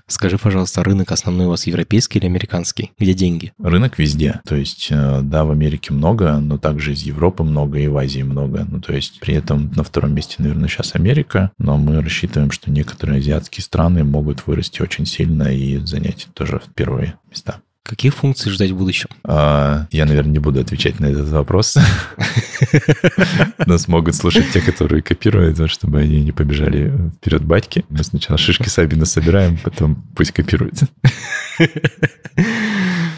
Скажи, пожалуйста, рынок основной у вас европейский или американский? Где деньги? Рынок везде. То есть, э, да, в Америке много, но также из Европы много и в Азии много. Ну, то есть, при этом на втором месте, наверное, сейчас Америка, но мы рассчитываем, что некоторые азиатские страны могут вырасти очень сильно и занять тоже первые места. Каких функций ждать в будущем? А, я, наверное, не буду отвечать на этот вопрос. [laughs] Нас могут слушать те, которые копируют, чтобы они не побежали вперед батьки. Мы сначала шишки Сабина собираем, потом пусть копируют. [laughs]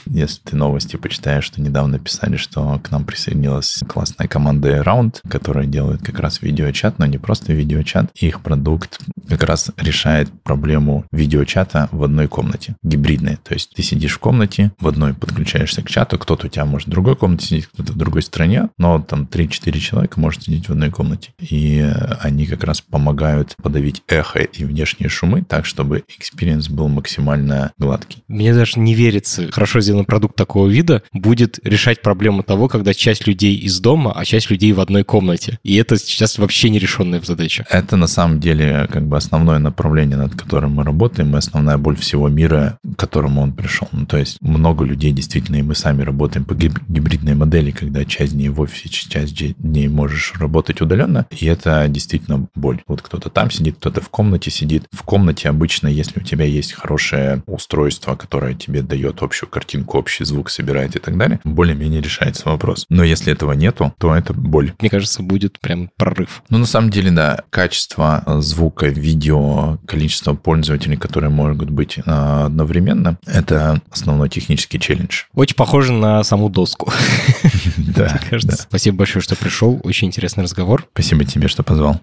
Если ты новости почитаешь, что недавно писали, что к нам присоединилась классная команда Round, которая делает как раз видеочат, но не просто видеочат. Их продукт как раз решает проблему видеочата в одной комнате, гибридной. То есть ты сидишь в комнате, комнате, в одной подключаешься к чату, кто-то у тебя может в другой комнате сидеть, кто-то в другой стране, но там 3-4 человека может сидеть в одной комнате. И они как раз помогают подавить эхо и внешние шумы так, чтобы experience был максимально гладкий. Мне даже не верится, хорошо сделанный продукт такого вида будет решать проблему того, когда часть людей из дома, а часть людей в одной комнате. И это сейчас вообще нерешенная задача. Это на самом деле как бы основное направление, над которым мы работаем, и основная боль всего мира, к которому он пришел. Ну, то есть много людей действительно, и мы сами работаем по гибридной модели, когда часть дней в офисе, часть дней можешь работать удаленно, и это действительно боль. Вот кто-то там сидит, кто-то в комнате сидит. В комнате обычно, если у тебя есть хорошее устройство, которое тебе дает общую картинку, общий звук собирает и так далее, более-менее решается вопрос. Но если этого нету, то это боль. Мне кажется, будет прям прорыв. Ну, на самом деле, да, качество звука, видео, количество пользователей, которые могут быть а, одновременно, это основной технический челлендж. Очень похоже на саму доску. [laughs] Да. Спасибо большое, что пришел. Очень интересный разговор. Спасибо тебе, что позвал.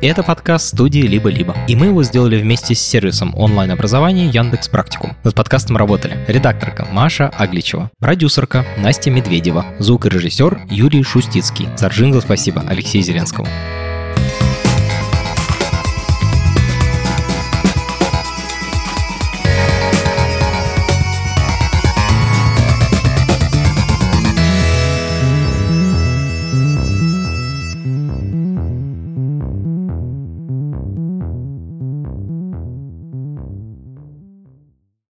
Это подкаст студии «Либо-либо». И мы его сделали вместе с сервисом онлайн-образования Яндекс Практикум. Над подкастом работали редакторка Маша Агличева, продюсерка Настя Медведева, звукорежиссер Юрий Шустицкий. За джингл спасибо Алексею Зеленскому.